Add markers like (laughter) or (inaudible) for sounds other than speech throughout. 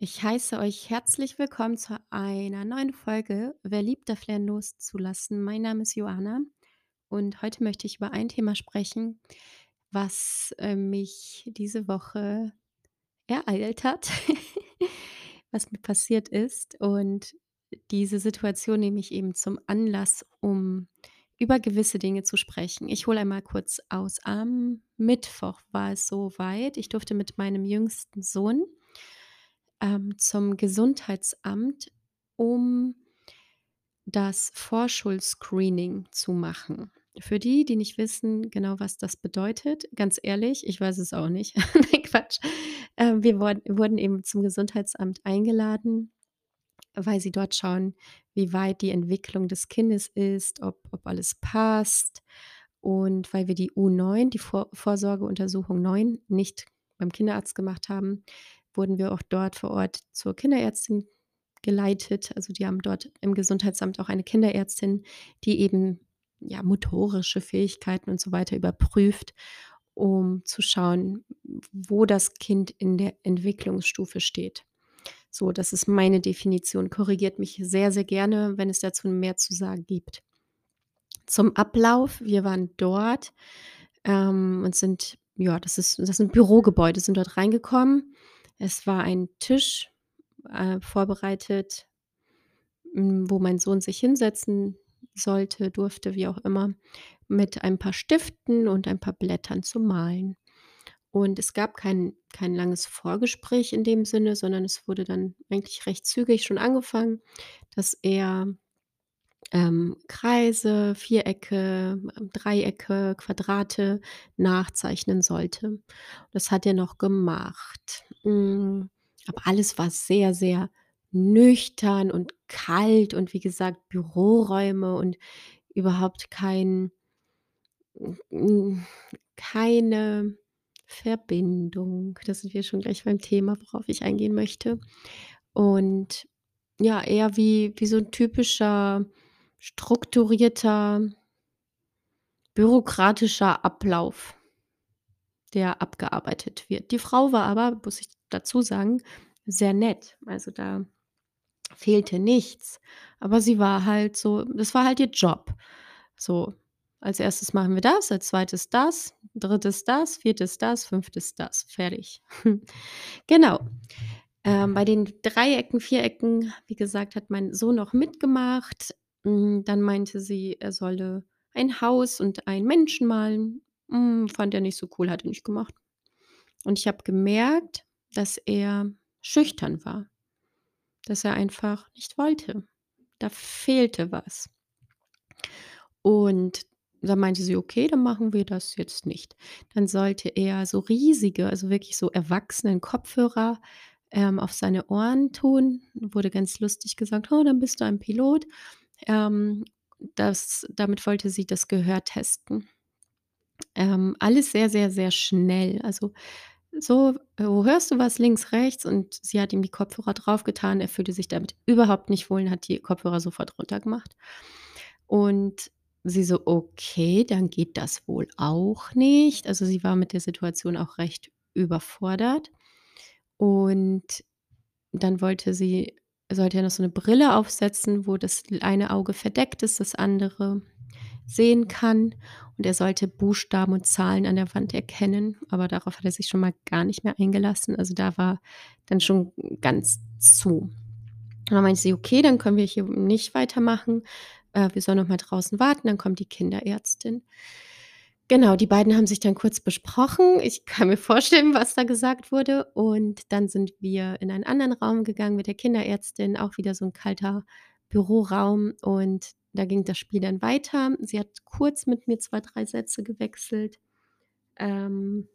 Ich heiße euch herzlich willkommen zu einer neuen Folge Wer liebt, darf lernen loszulassen. Mein Name ist Joanna und heute möchte ich über ein Thema sprechen, was, äh, mich diese Woche ereilt hat, (laughs) was mir passiert ist. Und diese Situation nehme ich eben zum Anlass, um über gewisse Dinge zu sprechen. Ich hole einmal kurz aus. Am Mittwoch war es so weit, ich durfte mit meinem jüngsten Sohn ähm, zum Gesundheitsamt, um das Vorschulscreening zu machen. Für die, die nicht wissen genau, was das bedeutet, ganz ehrlich, ich weiß es auch nicht. (laughs) Nein, Quatsch. Ähm, wir wurden wurden eben zum Gesundheitsamt eingeladen, weil sie dort schauen, wie weit die Entwicklung des Kindes ist, ob ob alles passt. Und weil wir die U9, die Vor Vorsorgeuntersuchung 9, nicht beim Kinderarzt gemacht haben, wurden wir auch dort vor Ort zur Kinderärztin geleitet. Also, die haben dort im Gesundheitsamt auch eine Kinderärztin, die eben, ja, motorische Fähigkeiten und so weiter überprüft, um zu schauen, wo das Kind in der Entwicklungsstufe steht. So, das ist meine Definition. Korrigiert mich sehr, sehr gerne, wenn es dazu mehr zu sagen gibt. Zum Ablauf, wir waren dort, ähm, und sind ja, das ist das sind Bürogebäude, sind dort reingekommen. Es war ein Tisch, äh, vorbereitet, wo mein Sohn sich hinsetzen sollte, durfte, wie auch immer, mit ein paar Stiften und ein paar Blättern zum Malen. Und es gab kein kein langes Vorgespräch in dem Sinne, sondern es wurde dann eigentlich recht zügig schon angefangen, dass er ähm, Kreise, Vierecke, ähm, Dreiecke, Quadrate nachzeichnen sollte. Das hat er noch gemacht. Aber alles war sehr, sehr nüchtern und kalt und wie gesagt, Büroräume und überhaupt kein hm, keine Verbindung. Da sind wir schon gleich beim Thema, worauf ich eingehen möchte. Und ja, eher wie wie so 'n typischer strukturierter bürokratischer Ablauf, der abgearbeitet wird. Die Frau war aber, muss ich dazu sagen, sehr nett. Also, da fehlte nichts. Aber sie war halt so das war halt ihr Job. So, als Erstes machen wir das, als Zweites das, Drittes das, Viertes das, Fünftes das, fertig. (laughs) Genau. Ähm, bei den Dreiecken, Vierecken, wie gesagt, hat mein Sohn noch mitgemacht. Hm, dann meinte sie, er solle ein Haus und einen Menschen malen. Hm, fand er nicht so cool, hat er nicht gemacht. Und ich habe gemerkt, dass er schüchtern war, dass er einfach nicht wollte. Da fehlte was. Und dann meinte sie: „Okay, dann machen wir das jetzt nicht.“ Dann sollte er so riesige, also wirklich so erwachsenen Kopfhörer, ähm, auf seine Ohren tun. Wurde ganz lustig gesagt: „Oh, dann bist du ein Pilot.“ Ähm, das damit wollte sie das Gehör testen. Ähm, alles sehr, sehr, sehr schnell. Also, so: „Oh, hörst du was links, rechts?“ Und sie hat ihm die Kopfhörer draufgetan. Er fühlte sich damit überhaupt nicht wohl und hat die Kopfhörer sofort runtergemacht. Und sie so: „Okay, dann geht das wohl auch nicht.“ Also, sie war mit der Situation auch recht überfordert. Und dann wollte sie sollte er noch so 'ne Brille aufsetzen, wo das eine Auge verdeckt ist, das andere sehen kann. Und er sollte Buchstaben und Zahlen an der Wand erkennen, aber darauf hat er sich schon mal gar nicht mehr eingelassen. Also, da war dann schon ganz zu. Und dann meinte sie: „Okay, dann können wir hier nicht weitermachen. Äh, wir sollen noch mal draußen warten, dann kommt die Kinderärztin.“ Genau, die beiden haben sich dann kurz besprochen. Ich kann mir vorstellen, was da gesagt wurde. Und dann sind wir in einen anderen Raum gegangen mit der Kinderärztin, auch wieder so 'n kalter Büroraum. Und da ging das Spiel dann weiter. Sie hat kurz mit mir 2, 3 Sätze gewechselt. Ähm,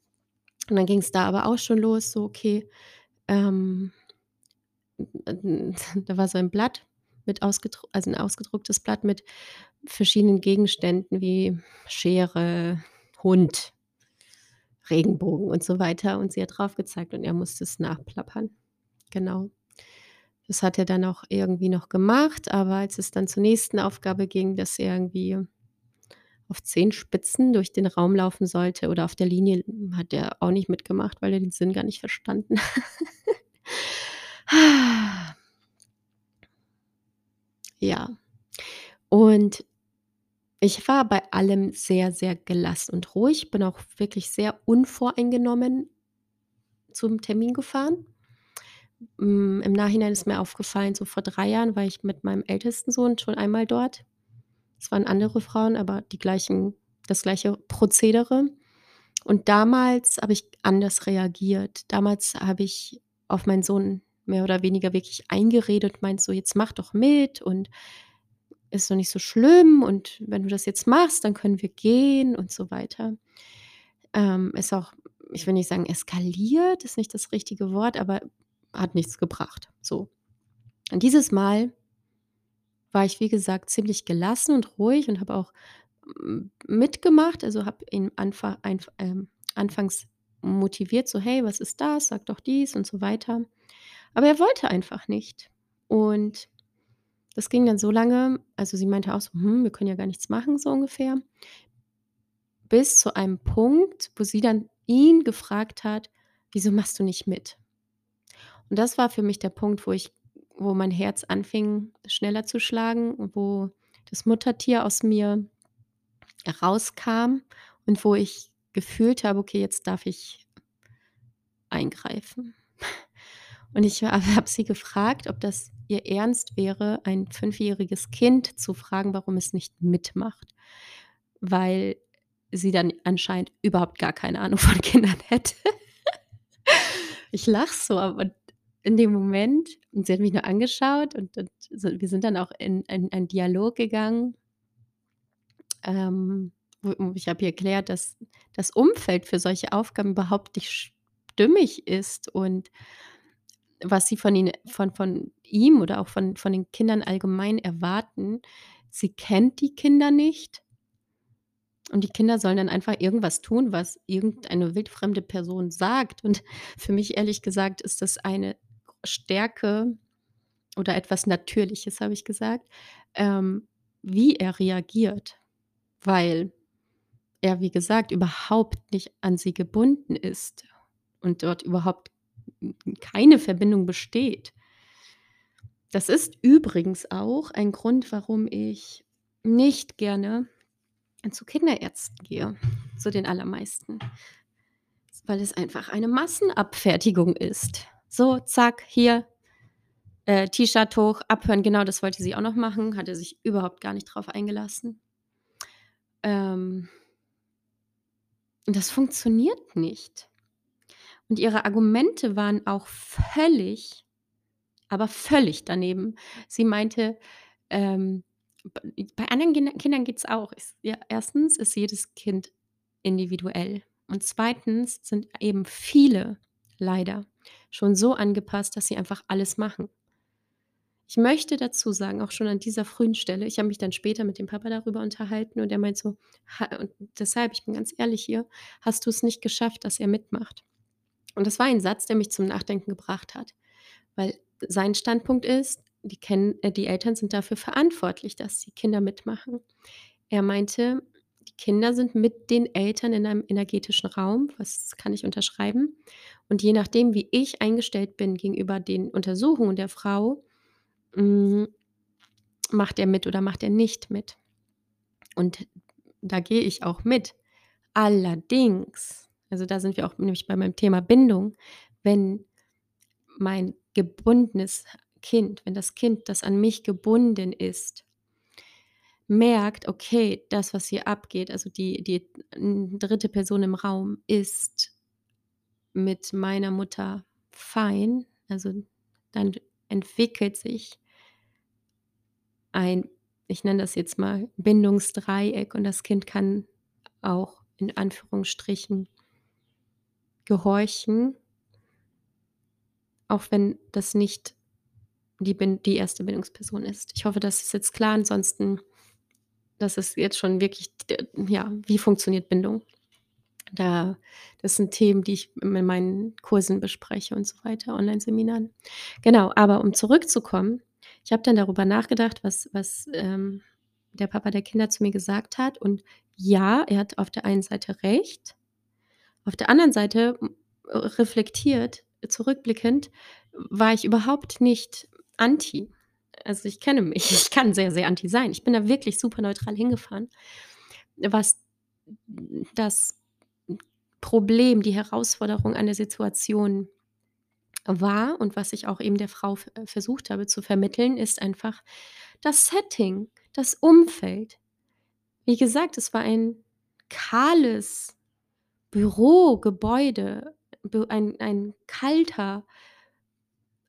und dann ging's da aber auch schon los, so, okay, ähm (laughs) da war so ein Blatt mit ausgedru also 'n ausgedrucktes Blatt mit verschiedenen Gegenständen wie Schere, Hund, Regenbogen und so weiter. Und sie hat drauf gezeigt und er musste es nachplappern. Genau. Das hat er dann auch irgendwie noch gemacht, aber als es dann zur nächsten Aufgabe ging, dass er irgendwie auf zehn Spitzen durch den Raum laufen sollte oder auf der Linie, hat er auch nicht mitgemacht, weil er den Sinn gar nicht verstanden hat. (laughs) ja. Und ich war bei allem sehr, sehr gelassen und ruhig, bin auch wirklich sehr unvoreingenommen zum Termin gefahren hm, im Nachhinein ist mir aufgefallen, so vor 3 Jahren war ich mit meinem ältesten Sohn schon einmal dort. Es waren andere Frauen, aber die gleichen das gleiche Prozedere. Und damals habe ich anders reagiert. Damals habe ich auf meinen Sohn mehr oder weniger wirklich eingeredet, meinte so: „Jetzt mach doch mit und ist doch nicht so schlimm und wenn du das jetzt machst, dann können wir gehen“ und so weiter. Ähm, ist auch ich will nicht sagen eskaliert, ist nicht das richtige Wort, aber hat nichts gebracht, so. Und dieses Mal war ich, wie gesagt, ziemlich gelassen und ruhig und habe auch, hm, mitgemacht, also habe ihn anfa einf ähm, anfangs motiviert, so: „Hey, was ist das? Sag doch dies“ und so weiter. Aber er wollte einfach nicht. Und das ging dann so lange also, sie meinte auch so: „Hm, wir können ja gar nichts machen“, so ungefähr. Bis zu einem Punkt, wo sie dann ihn gefragt hat: „Wieso machst du nicht mit?“ Und das war für mich der Punkt, wo ich wo mein Herz anfing, schneller zu schlagen wo das Muttertier aus mir rauskam und wo ich gefühlt habe: „Okay, jetzt darf ich eingreifen.“ (laughs) Und ich ha (laughs) habe sie gefragt, ob das ihr Ernst wäre, ein fünfjähriges Kind zu fragen, warum es nicht mitmacht, weil sie dann anscheinend überhaupt gar keine Ahnung von Kindern hätte. (laughs) Ich lache so, aber in dem Moment und sie hat mich nur angeschaut und und wir sind dann auch in in einen Dialog gegangen ähm, ich habe ihr erklärt, dass das Umfeld für solche Aufgaben überhaupt nicht stimmig ist und was sie von ihn von von ihm oder auch von von den Kindern allgemein erwarten. Sie kennt die Kinder nicht und die Kinder sollen dann einfach irgendwas tun, was irgendeine wildfremde Person sagt. Und für mich ehrlich gesagt ist das eine Stärke oder etwas Natürliches, habe ich gesagt, ähm, wie er reagiert, weil er, wie gesagt, überhaupt nicht an sie gebunden ist und dort überhaupt keine Verbindung besteht. Das ist übrigens auch ein Grund, warum ich nicht gerne zu Kinderärzten gehe, zu den allermeisten. Weil es einfach eine Massenabfertigung ist. So, zack, hier, äh, T-Shirt hoch, abhören. Genau, das wollte sie auch noch machen, hatte sich überhaupt gar nicht drauf eingelassen. Ähm und das funktioniert nicht. Und ihre Argumente waren auch völlig, aber völlig daneben. Sie meinte, ähm, bei anderen Kinder Kindern geht's auch. Ist ja, 1. ist jedes Kind individuell und 2. sind eben viele leider schon so angepasst, dass sie einfach alles machen. Ich möchte dazu sagen, auch schon an dieser frühen Stelle ich habe mich dann später mit dem Papa darüber unterhalten und er meint so: und deshalb, ich bin ganz ehrlich hier: „Hast du's nicht geschafft, dass er mitmacht?“ Und das war ein Satz, der mich zum Nachdenken gebracht hat, weil sein Standpunkt ist, die kennen äh, die Eltern sind dafür verantwortlich, dass die Kinder mitmachen. Er meinte, die Kinder sind mit den Eltern in einem energetischen Raum, was kann ich unterschreiben. Und je nachdem, wie ich eingestellt bin gegenüber den Untersuchungen der Frau, hm, macht er mit oder macht er nicht mit. Und da gehe ich auch mit. Allerdings also, da sind wir auch nämlich bei meinem Thema Bindung, wenn mein gebundenes Kind wenn das Kind, das an mich gebunden ist merkt: „Okay, das, was hier abgeht, also die die, 3. Person im Raum ist mit meiner Mutter fein“, also, dann entwickelt sich ein ich nenne das jetzt mal Bindungsdreieck und das Kind kann auch in Anführungsstrichen gehorchen auch wenn das nicht die die 1. Bindungsperson ist. Ich hoffe, das ist jetzt klar, ansonsten das ist jetzt schon wirklich ja, wie funktioniert Bindung? Da das sind Themen, die ich in meinen Kursen bespreche und so weiter, Onlineseminaren. Genau, aber um zurückzukommen, ich habe dann darüber nachgedacht, was was, ähm, der Papa der Kinder zu mir gesagt hat und ja, er hat auf der einen Seite recht. Auf der anderen Seite, reflektiert, zurückblickend, war ich überhaupt nicht anti. also, ich kenne mich, (laughs) ich kann sehr, sehr anti sein. Ich bin da wirklich super neutral hingefahren. Was das Problem, die Herausforderung an der Situation war und was ich auch eben der Frau äh, versucht habe zu vermitteln, ist einfach das Setting, das Umfeld. Wie gesagt, es war ein kahles Bürogebäude, Bü ein ein kalter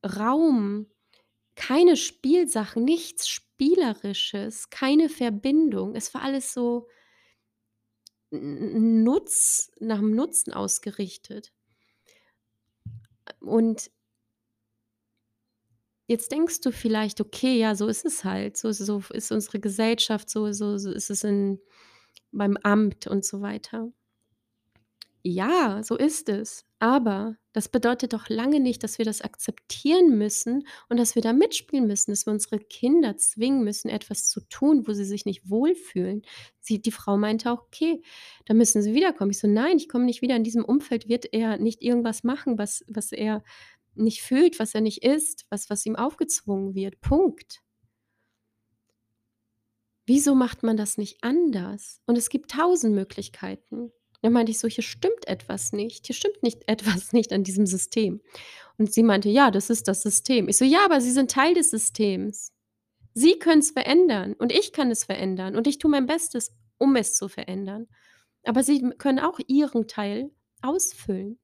Raum, keine Spielsachen, nichts Spielerisches, keine Verbindung. Es war alles so Nutz nach dem Nutzen ausgerichtet. Und jetzt denkst du vielleicht: „Okay, ja, so ist es halt. So so ist unsere Gesellschaft, so so so ist es in beim Amt und so weiter.“ Ja, so ist es. Aber das bedeutet doch lange nicht, dass wir das akzeptieren müssen und dass wir da mitspielen müssen, dass wir unsere Kinder zwingen müssen, etwas zu tun, wo sie sich nicht wohlfühlen. Sie die Frau meinte auch: „Okay, dann müssen Sie wiederkommen.“ Ich so: „Nein, ich komme nicht wieder. In diesem Umfeld wird er nicht irgendwas machen, was was er nicht fühlt, was er nicht ist, was was ihm aufgezwungen wird. Punkt.“ Wieso macht man das nicht anders? Und es gibt tausend Möglichkeiten. Dann meinte ich so: „Hier stimmt etwas nicht. Hier stimmt nicht (laughs) etwas nicht an diesem System.“ Und sie meinte: „Ja, das ist das System.“ Ich so: „Ja, aber Sie sind Teil des Systems. Sie können's verändern und ich kann es verändern und ich tue mein Bestes, um es zu verändern. Aber Sie können auch Ihren Teil ausfüllen.“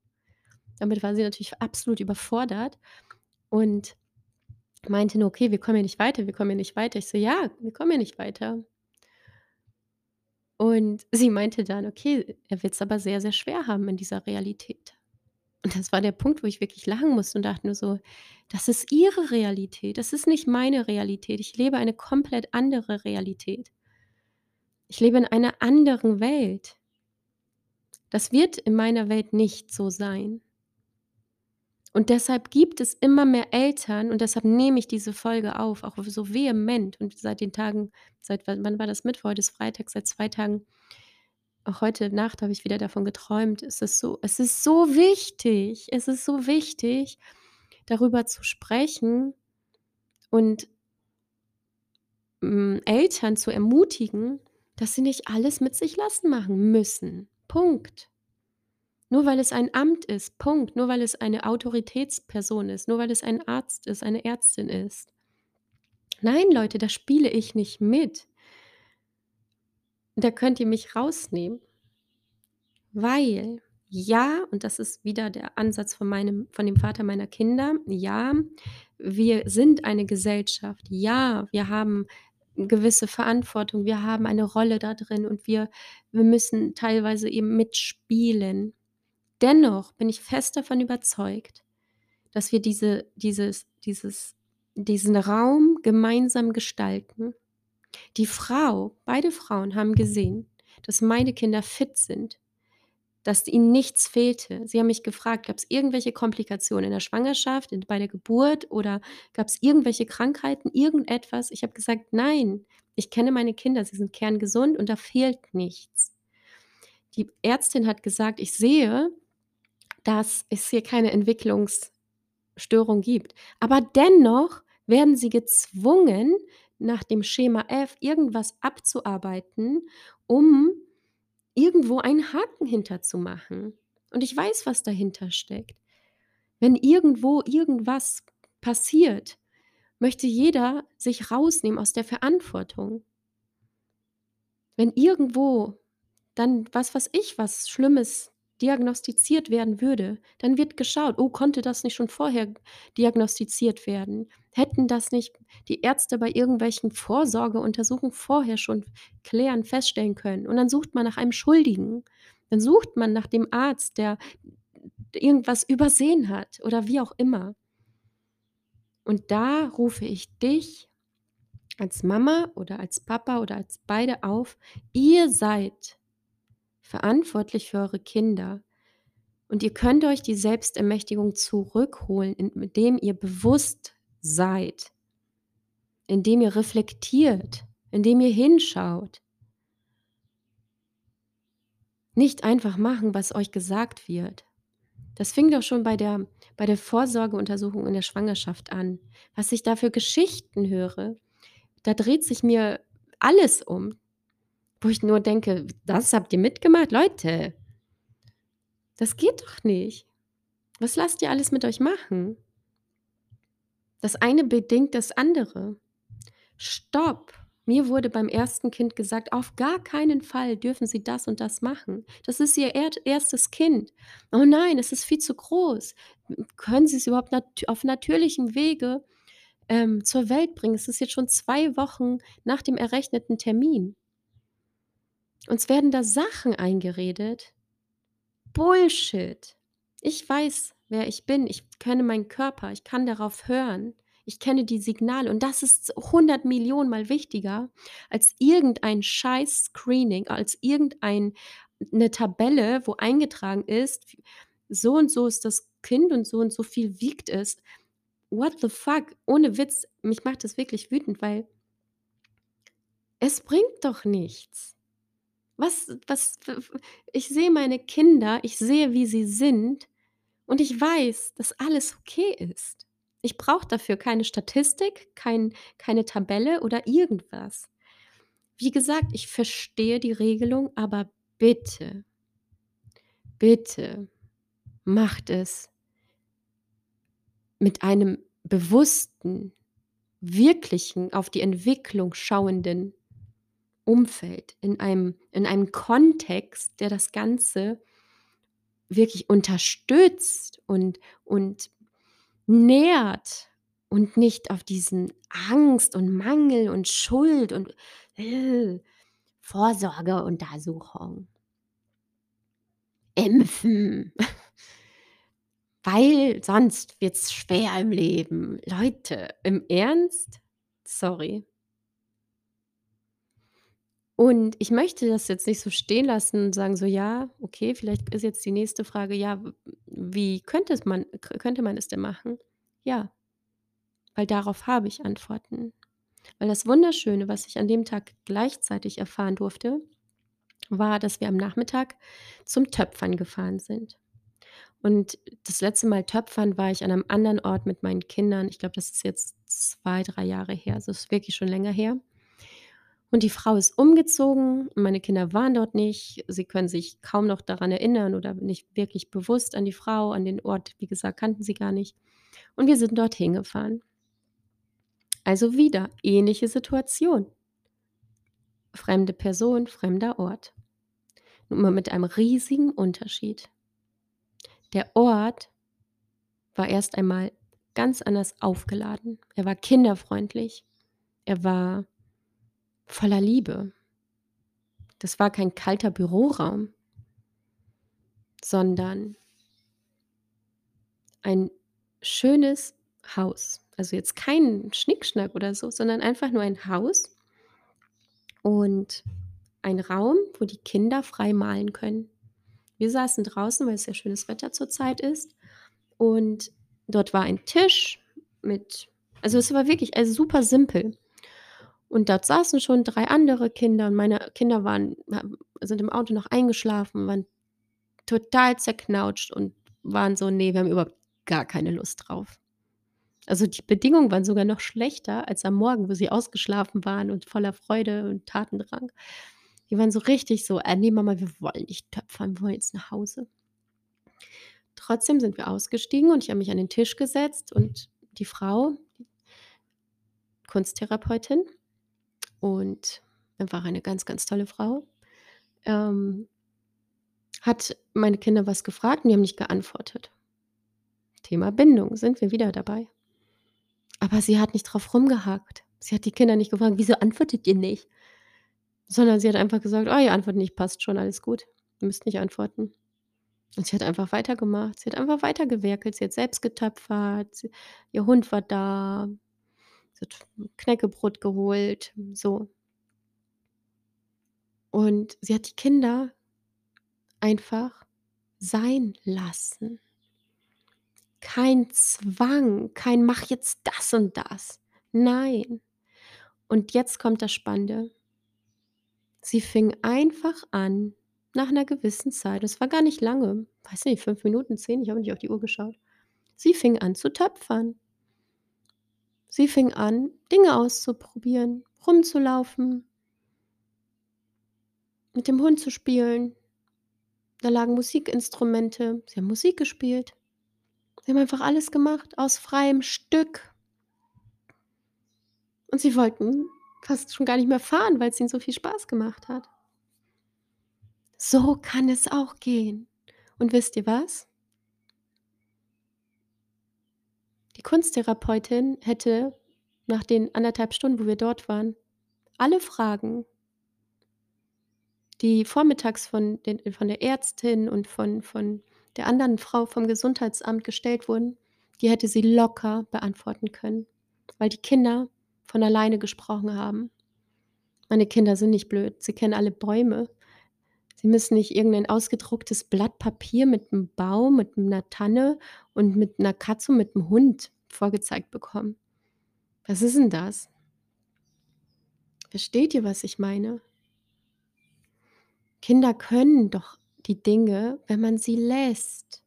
Damit war sie natürlich absolut überfordert und meinte nur: „Okay, wir kommen hier nicht weiter, wir kommen hier nicht weiter.“ Ich so: „Ja, wir kommen hier nicht weiter.“ Und sie meinte dann: „Okay, er wird's aber sehr, sehr schwer haben in dieser Realität.“ Und das war der Punkt, wo ich wirklich lachen musste und dachte nur so: „Das ist Ihre Realität. Das ist nicht meine Realität. Ich lebe eine komplett andere Realität.“ Ich lebe in einer anderen Welt. Das wird in meiner Welt nicht so sein. Und deshalb gibt es immer mehr Eltern und deshalb nehme ich diese Folge auf, auch so vehement und seit den Tagen seit wann war das Mittwoch? Heute ist Freitag, seit 2 Tagen auch heute Nacht habe ich wieder davon geträumt. Es ist so es ist so wichtig es ist so wichtig, darüber zu sprechen und hm, Eltern zu ermutigen, dass sie nicht alles mit sich lassen machen müssen. Punkt. Nur weil es ein Amt ist, Punkt. Nur weil es eine Autoritätsperson ist, nur weil es ein Arzt ist, eine Ärztin ist. Nein, Leute, da spiele ich nicht mit. Da könnt ihr mich rausnehmen. Weil ja, und das ist wieder der Ansatz von meinem von dem Vater meiner Kinder, ja, wir sind eine Gesellschaft. Ja, wir haben gewisse Verantwortung. Wir haben eine Rolle da drin und wir wir müssen teilweise eben mitspielen. Dennoch bin ich fest davon überzeugt, dass wir diese dieses dieses diesen Raum gemeinsam gestalten. Die Frau beide Frauen haben gesehen, dass meine Kinder fit sind, dass ihnen nichts fehlte. Sie haben mich gefragt: „Gab's irgendwelche Komplikationen in der Schwangerschaft, bei der Geburt oder gab's irgendwelche Krankheiten, irgendetwas?“ Ich habe gesagt: „Nein, ich kenne meine Kinder, sie sind kerngesund und da fehlt nichts.“ Die Ärztin hat gesagt: „Ich sehe, dass es hier keine Entwicklungsstörung gibt, aber dennoch werden sie gezwungen, nach dem Schema F irgendwas abzuarbeiten, um irgendwo einen Haken hinter zu machen.“ Und ich weiß, was dahinter steckt. Wenn irgendwo irgendwas passiert, möchte jeder sich rausnehmen aus der Verantwortung. Wenn irgendwo dann, was weiß ich, was Schlimmes diagnostiziert werden würde, dann wird geschaut: „Oh, konnte das nicht schon vorher diagnostiziert werden? Hätten das nicht die Ärzte bei irgendwelchen Vorsorgeuntersuchungen vorher schon klären, feststellen können?“ Und dann sucht man nach einem Schuldigen. Dann sucht man nach dem Arzt, der irgendwas übersehen hat oder wie auch immer. Und da rufe ich dich als Mama oder als Papa oder als beide auf: Ihr seid verantwortlich für eure Kinder und ihr könnt euch die Selbstermächtigung zurückholen, in indem ihr bewusst seid. Indem ihr reflektiert, indem ihr hinschaut. Nicht einfach machen, was euch gesagt wird. Das fing doch schon bei der bei der Vorsorgeuntersuchung in der Schwangerschaft an. Was ich da für Geschichten höre, da dreht sich mir alles um, wo ich nur denke: „Das habt ihr mitgemacht? Leute, das geht doch nicht. Was lasst ihr alles mit euch machen?“ Das eine bedingt das andere. Stopp! Mir wurde beim ersten Kind gesagt: „Auf gar keinen Fall dürfen Sie das und das machen. Das ist Ihr erstes Kind. Oh nein, es ist viel zu groß. Können Sie es überhaupt nat auf natürlichem Wege, ähm, zur Welt bringen?“ Es ist jetzt schon 2 Wochen nach dem errechneten Termin. Uns werden da Sachen eingeredet. Bullshit. Ich weiß, wer ich bin. Ich kenne meinen Körper. Ich kann darauf hören. Ich kenne die Signale und das ist 100 Millionen Mal wichtiger als irgendein Scheiß-Screening, als irgendein 'ne Tabelle, wo eingetragen ist, so und so ist das Kind und so und so viel wiegt es. What the fuck? Ohne Witz, mich macht das wirklich wütend, weil es bringt doch nichts. Was was ich sehe meine Kinder, ich sehe, wie sie sind und ich weiß, dass alles okay ist. Ich brauche dafür keine Statistik, kein keine Tabelle oder irgendwas. Wie gesagt, ich verstehe die Regelung, aber bitte bitte macht es mit einem bewussten, wirklichen, auf die Entwicklung schauenden Umfeld, in einem in einem Kontext, der das Ganze wirklich unterstützt und und nährt und nicht auf diesen Angst und Mangel und Schuld und Vorsorgeuntersuchung. Impfen. (laughs) Weil sonst wird's schwer im Leben. Leute, im Ernst? Sorry. Und ich möchte das jetzt nicht so stehen lassen und sagen so: „Ja, okay, vielleicht ist jetzt die nächste Frage, ja, wie könnte es man könnte man es denn machen?“ Ja, weil darauf habe ich Antworten. Weil das Wunderschöne, was ich an dem Tag gleichzeitig erfahren durfte, war, dass wir am Nachmittag zum Töpfern gefahren sind. Und das letzte Mal Töpfern war ich an einem anderen Ort mit meinen Kindern. Ich glaube, das ist jetzt 2, 3 Jahre her. Also, ist wirklich schon länger her. Und die Frau ist umgezogen meine Kinder waren dort nicht. Sie können sich kaum noch daran erinnern oder nicht wirklich bewusst an die Frau, an den Ort, wie gesagt, kannten sie gar nicht. Und wir sind dorthin gefahren. Also wieder ähnliche Situation. Fremde Person, fremder Ort. Nur mit einem riesigen Unterschied. Der Ort war erst einmal ganz anders aufgeladen. Er war kinderfreundlich. Er war voller Liebe. Das war kein kalter Büroraum sondern ein schönes Haus. Also, jetzt kein Schnickschnack oder so, sondern einfach nur ein Haus und ein Raum, wo die Kinder frei malen können. Wir saßen draußen, weil es sehr schönes Wetter zurzeit ist. Und dort war ein Tisch mit also, es war wirklich, also, super simpel. Und dort saßen schon 3 andere Kinder und meine Kinder waren sind im Auto noch eingeschlafen, waren total zerknautscht und waren so: „Ne, wir haben überhaupt gar keine Lust drauf.“ Also, die Bedingungen waren sogar noch schlechter als am Morgen, wo sie ausgeschlafen waren und voller Freude und Tatendrang. Die waren so richtig so: „Äh, ne Mama, wir wollen nicht töpfern, wir wollen jetzt nach Hause.“ Trotzdem sind wir ausgestiegen und ich habe mich an den Tisch gesetzt und die Frau Kunsttherapeutin und einfach eine ganz, ganz tolle Frau, ähm, hat meine Kinder was gefragt und die haben nicht geantwortet. Thema Bindung, sind wir wieder dabei. Aber sie hat nicht drauf rumgehackt. Sie hat die Kinder nicht gefragt: „Wieso antwortet ihr nicht?“ Sondern sie hat einfach gesagt: „Ah, ihr antwortet nicht, passt schon, alles gut. Ihr müsst nicht antworten.“ Und sie hat einfach weitergemacht. Sie hat einfach weitergewerkelt. Sie hat selbst getöpfert. Sie ihr Hund war da. Knäckebrot geholt, so. Und sie hat die Kinder einfach sein lassen. Kein Zwang, kein: „Mach jetzt das und das.“ Nein. Und jetzt kommt das Spannende. Sie fing einfach an, nach 'ner gewissen Zeit, das war gar nicht lange, weiß nicht, 5 Minuten, 10, ich habe nicht auf die Uhr geschaut. Sie fing an zu töpfern. Sie fing an, Dinge auszuprobieren, rumzulaufen mit dem Hund zu spielen. Da lagen Musikinstrumente. Sie haben Musik gespielt. Sie haben einfach alles gemacht aus freiem Stück. Und sie wollten fast schon gar nicht mehr fahren, weil's ihnen so viel Spaß gemacht hat. So kann es auch gehen. Und wisst ihr was? Die Kunsttherapeutin hätte nach den 1 1/2 Stunden, wo wir dort waren, alle Fragen die vormittags von den von der Ärztin und von von der anderen Frau vom Gesundheitsamt gestellt wurden, die hätte sie locker beantworten können, weil die Kinder von alleine gesprochen haben. Meine Kinder sind nicht blöd, sie kennen alle Bäume. Sie müssen nicht irgendein ausgedrucktes Blatt Papier mit 'm Baum, mit 'ner Tanne und mit 'ner Katze mit 'm Hund vorgezeigt bekommen. Was ist 'n das? Versteht ihr, was ich meine? Kinder können doch die Dinge, wenn man sie lässt.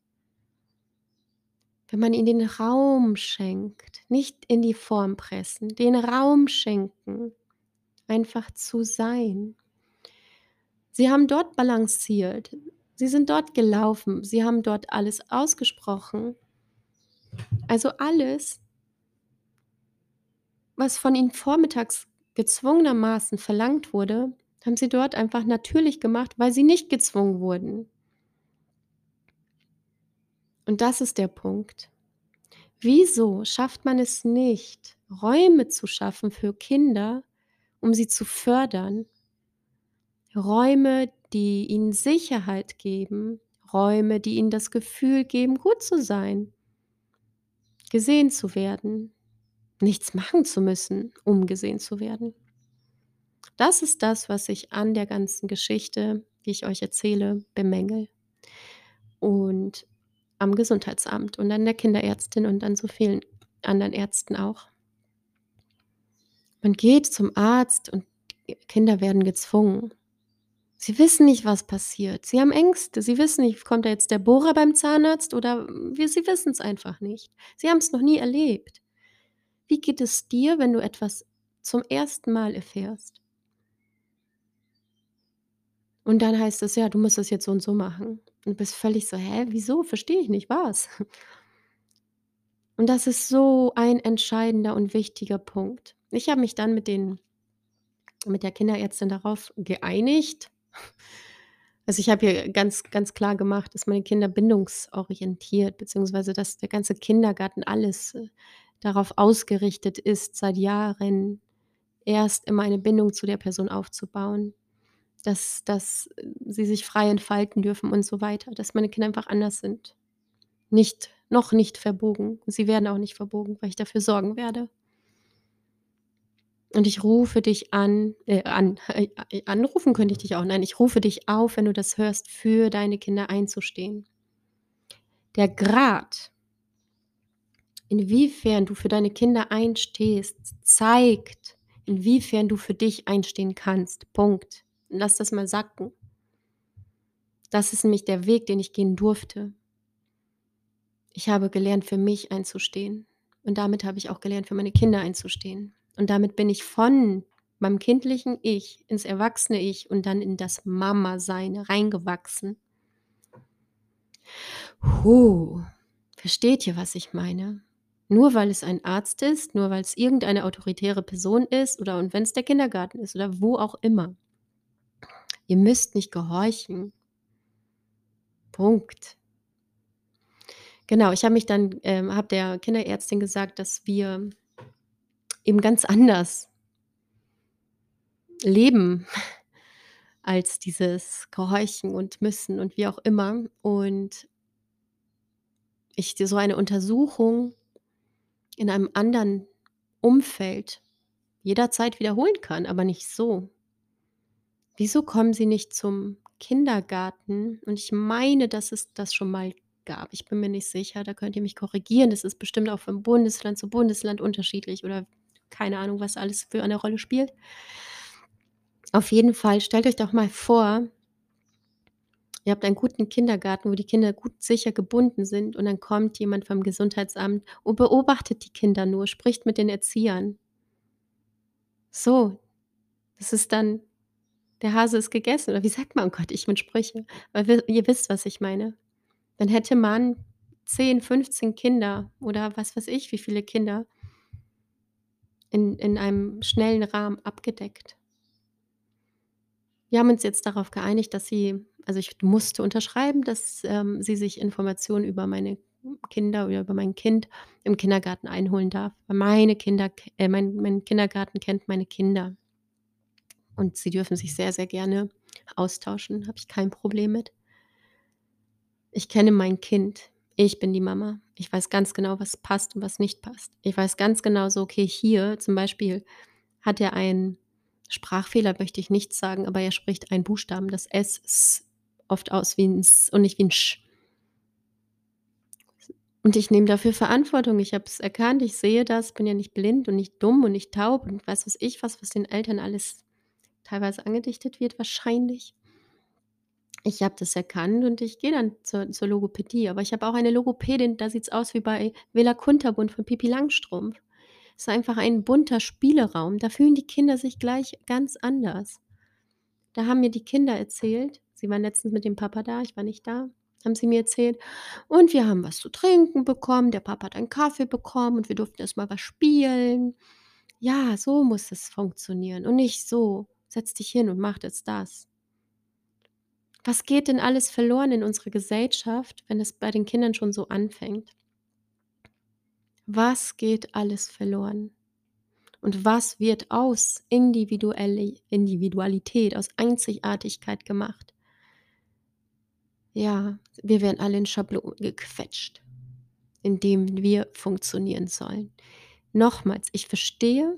Wenn man ihnen den Raum schenkt, nicht in die Form pressen, den Raum schenken, einfach zu sein. Sie haben dort balanciert. Sie sind dort gelaufen. Sie haben dort alles ausgesprochen. Also alles was von ihnen vormittags gezwungenermaßen verlangt wurde, haben sie dort einfach natürlich gemacht, weil sie nicht gezwungen wurden. Und das ist der Punkt. Wieso schafft man es nicht, Räume zu schaffen für Kinder, um sie zu fördern? Räume, die ihnen Sicherheit geben, Räume, die ihnen das Gefühl geben, gut zu sein, gesehen zu werden, nichts machen zu müssen, um gesehen zu werden. Das ist das, was ich an der ganzen Geschichte, die ich euch erzähle, bemängele. Und am Gesundheitsamt und an der Kinderärztin und an so vielen anderen Ärzten auch. Man geht zum Arzt und Kinder werden gezwungen. Sie wissen nicht, was passiert. Sie haben Ängste. Sie wissen nicht, kommt da jetzt der Bohrer beim Zahnarzt oder wir sie wissen's einfach nicht. Sie haben's noch nie erlebt. Wie geht es dir, wenn du etwas zum ersten Mal erfährst? Und dann heißt es: „Ja, du musst das jetzt so und so machen.“ Und du bist völlig so: „Hä, wieso? Verstehe ich nicht, was?“ Und das ist so ein entscheidender und wichtiger Punkt. Ich habe mich dann mit den mit der Kinderärztin darauf geeinigt also, ich habe ihr ganz ganz klar gemacht, dass meine Kinder bindungsorientiert beziehungsweise dass der ganze Kindergarten alles, äh, darauf ausgerichtet ist, seit Jahren erst immer eine Bindung zu der Person aufzubauen, dass dass sie sich frei entfalten dürfen und so weiter, dass meine Kinder einfach anders sind. Nicht noch nicht verbogen. Sie werden auch nicht verbogen, weil ich dafür sorgen werde. Und ich rufe dich an äh, an äh, anrufen könnte ich dich auch. Nein, ich rufe dich auf, wenn du das hörst, für deine Kinder einzustehen. Der Grad inwiefern du für deine Kinder einstehst, zeigt, inwiefern du für dich einstehen kannst. Punkt. Lass das mal sacken. Das ist nämlich der Weg, den ich gehen durfte. Ich habe gelernt, für mich einzustehen. Und damit habe ich auch gelernt, für meine Kinder einzustehen. Und damit bin ich von meinem kindlichen Ich ins erwachsene Ich und dann in das Mama-Sein reingewachsen. Hu, versteht ihr, was ich meine? Nur weil es ein Arzt ist, nur weil's irgendeine autoritäre Person ist oder und wenn's der Kindergarten ist oder wo auch immer. Ihr müsst nicht gehorchen. Punkt. Genau, ich habe mich dann ähm, habe der Kinderärztin gesagt, dass wir eben ganz anders leben (laughs) als dieses Gehorchen und Müssen und wie auch immer. Und ich so eine Untersuchung in einem anderen Umfeld jederzeit wiederholen kann, aber nicht so. Wieso kommen sie nicht zum Kindergarten? Und ich meine, dass es das schon mal gab. Ich bin mir nicht sicher, da könnt ihr mich korrigieren. Das ist bestimmt auch von Bundesland zu Bundesland unterschiedlich oder keine Ahnung, was alles für eine Rolle spielt. Auf jeden Fall, stellt euch doch mal vor Ihr habt einen guten Kindergarten, wo die Kinder gut sicher gebunden sind und dann kommt jemand vom Gesundheitsamt und beobachtet die Kinder nur, spricht mit den Erziehern. So, das ist dann der Hase ist gegessen oder wie sagt man? Oh Gott, ich mit Sprüche. Weil wir ihr wisst, was ich meine. Dann hätte man 10, 15 Kinder oder was weiß ich, wie viele Kinder in in einem schnellen Rahmen abgedeckt. Wir haben uns jetzt darauf geeinigt, dass sie also, ich musste unterschreiben, dass, ähm, sie sich Informationen über meine Kinder oder über mein Kind im Kindergarten einholen darf, meine Kinder äh, mein mein Kindergarten kennt meine Kinder. Und sie dürfen sich sehr, sehr gerne austauschen, habe ich kein Problem mit. Ich kenne mein Kind. Ich bin die Mama. Ich weiß ganz genau, was passt und was nicht passt. Ich weiß ganz genau so, okay, hier zum Beispiel hat er einen Sprachfehler, möchte ich nicht sagen, aber er spricht einen Buchstaben, das S S oft aus wie 'n S und nicht wie 'n Sch. Und ich nehme dafür Verantwortung. Ich habe es erkannt, ich sehe das, bin ja nicht blind und nicht dumm und nicht taub und weiß was ich was, was den Eltern alles teilweise angedichtet wird wahrscheinlich. Ich habe das erkannt und ich gehe dann zur zur Logopädie, aber ich habe auch eine Logopädin, da sieht's aus wie bei Bella Kunterbunt von Pippi Langstrumpf. Ist einfach ein bunter Spieleraum. Da fühlen die Kinder sich gleich ganz anders. Da haben mir die Kinder erzählt sie waren letztens mit dem Papa da, ich war nicht da, haben sie mir erzählt: „Und wir haben was zu trinken bekommen, der Papa hat einen Kaffee bekommen und wir durften erst mal was spielen.“ Ja, so muss es funktionieren und nicht so: „Setz dich hin und mach jetzt das.“ Was geht denn alles verloren in unserer Gesellschaft, wenn es bei den Kindern schon so anfängt? Was geht alles verloren? Und was wird aus Individuelli Individualität, aus Einzigartigkeit gemacht? Ja, wir werden alle in Schablonen gequetscht, in dem wir funktionieren sollen. Nochmals, ich verstehe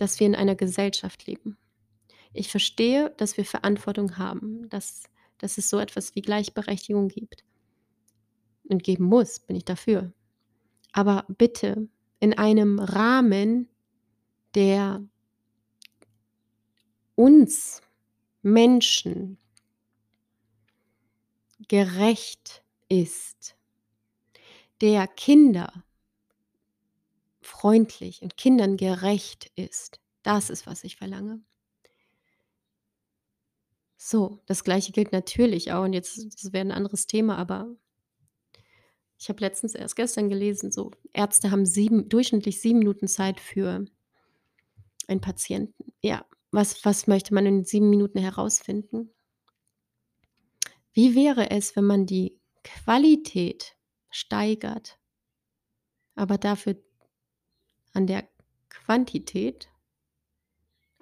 dass wir in einer Gesellschaft leben. Ich verstehe, dass wir Verantwortung haben, dass dass es so etwas wie Gleichberechtigung gibt. Und geben muss, bin ich dafür. Aber bitte in einem Rahmen, der uns Menschen gerecht ist, der Kinder freundlich und Kindern gerecht ist. Das ist, was ich verlange. So, das Gleiche gilt natürlich auch und jetzt wäre 'n anderes Thema, aber ich habe letztens erst gestern gelesen, so Ärzte haben 7 durchschnittlich 7 Minuten Zeit für einen Patienten. Ja, was was möchte man in 7 Minuten herausfinden? Wie wäre es, wenn man die Qualität steigert aber dafür an der Quantität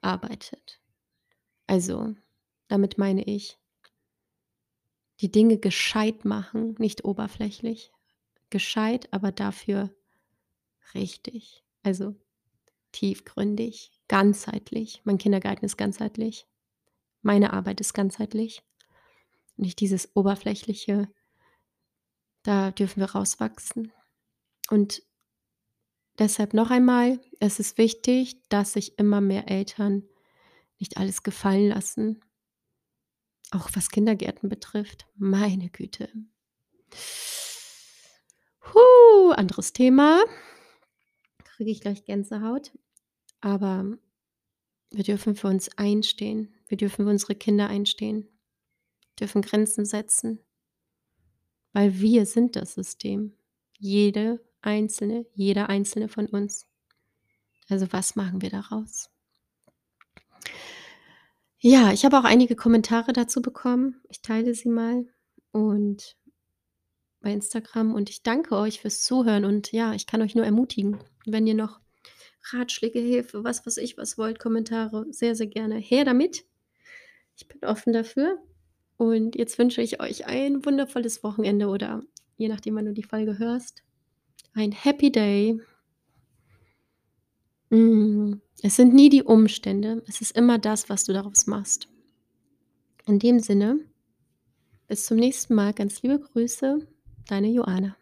arbeitet? Also, damit meine ich die Dinge gescheit machen, nicht oberflächlich. Gescheit, aber dafür richtig. Also, tiefgründig, ganzheitlich. Mein Kindergarten ist ganzheitlich. Meine Arbeit ist ganzheitlich. Nicht dieses Oberflächliche. Da dürfen wir rauswachsen. Und deshalb noch einmal, es ist wichtig, dass sich immer mehr Eltern nicht alles gefallen lassen. Auch was Kindergärten betrifft. Meine Güte. Hu, anderes Thema. Kriege ich gleich Gänsehaut. Aber wir dürfen für uns einstehen. Wir dürfen für unsere Kinder einstehen, dürfen Grenzen setzen. Weil wir sind das System. Jede Einzelne, jeder Einzelne von uns. Also, was machen wir daraus? Ja, ich habe auch einige Kommentare dazu bekommen. Ich teile sie mal und bei Instagram und ich danke euch fürs Zuhören und ja, ich kann euch nur ermutigen, wenn ihr noch Ratschläge, Hilfe, was weiß ich was wollt, Kommentare, sehr, sehr gerne her damit. Ich bin offen dafür und jetzt wünsche ich euch ein wundervolles Wochenende oder je nachdem, wann du die Folge hörst, ein Happy Day. Hm, es sind nie die Umstände, es ist immer das, was du daraus machst. In dem Sinne, bis zum nächsten Mal, ganz liebe Grüße, deine Joanna.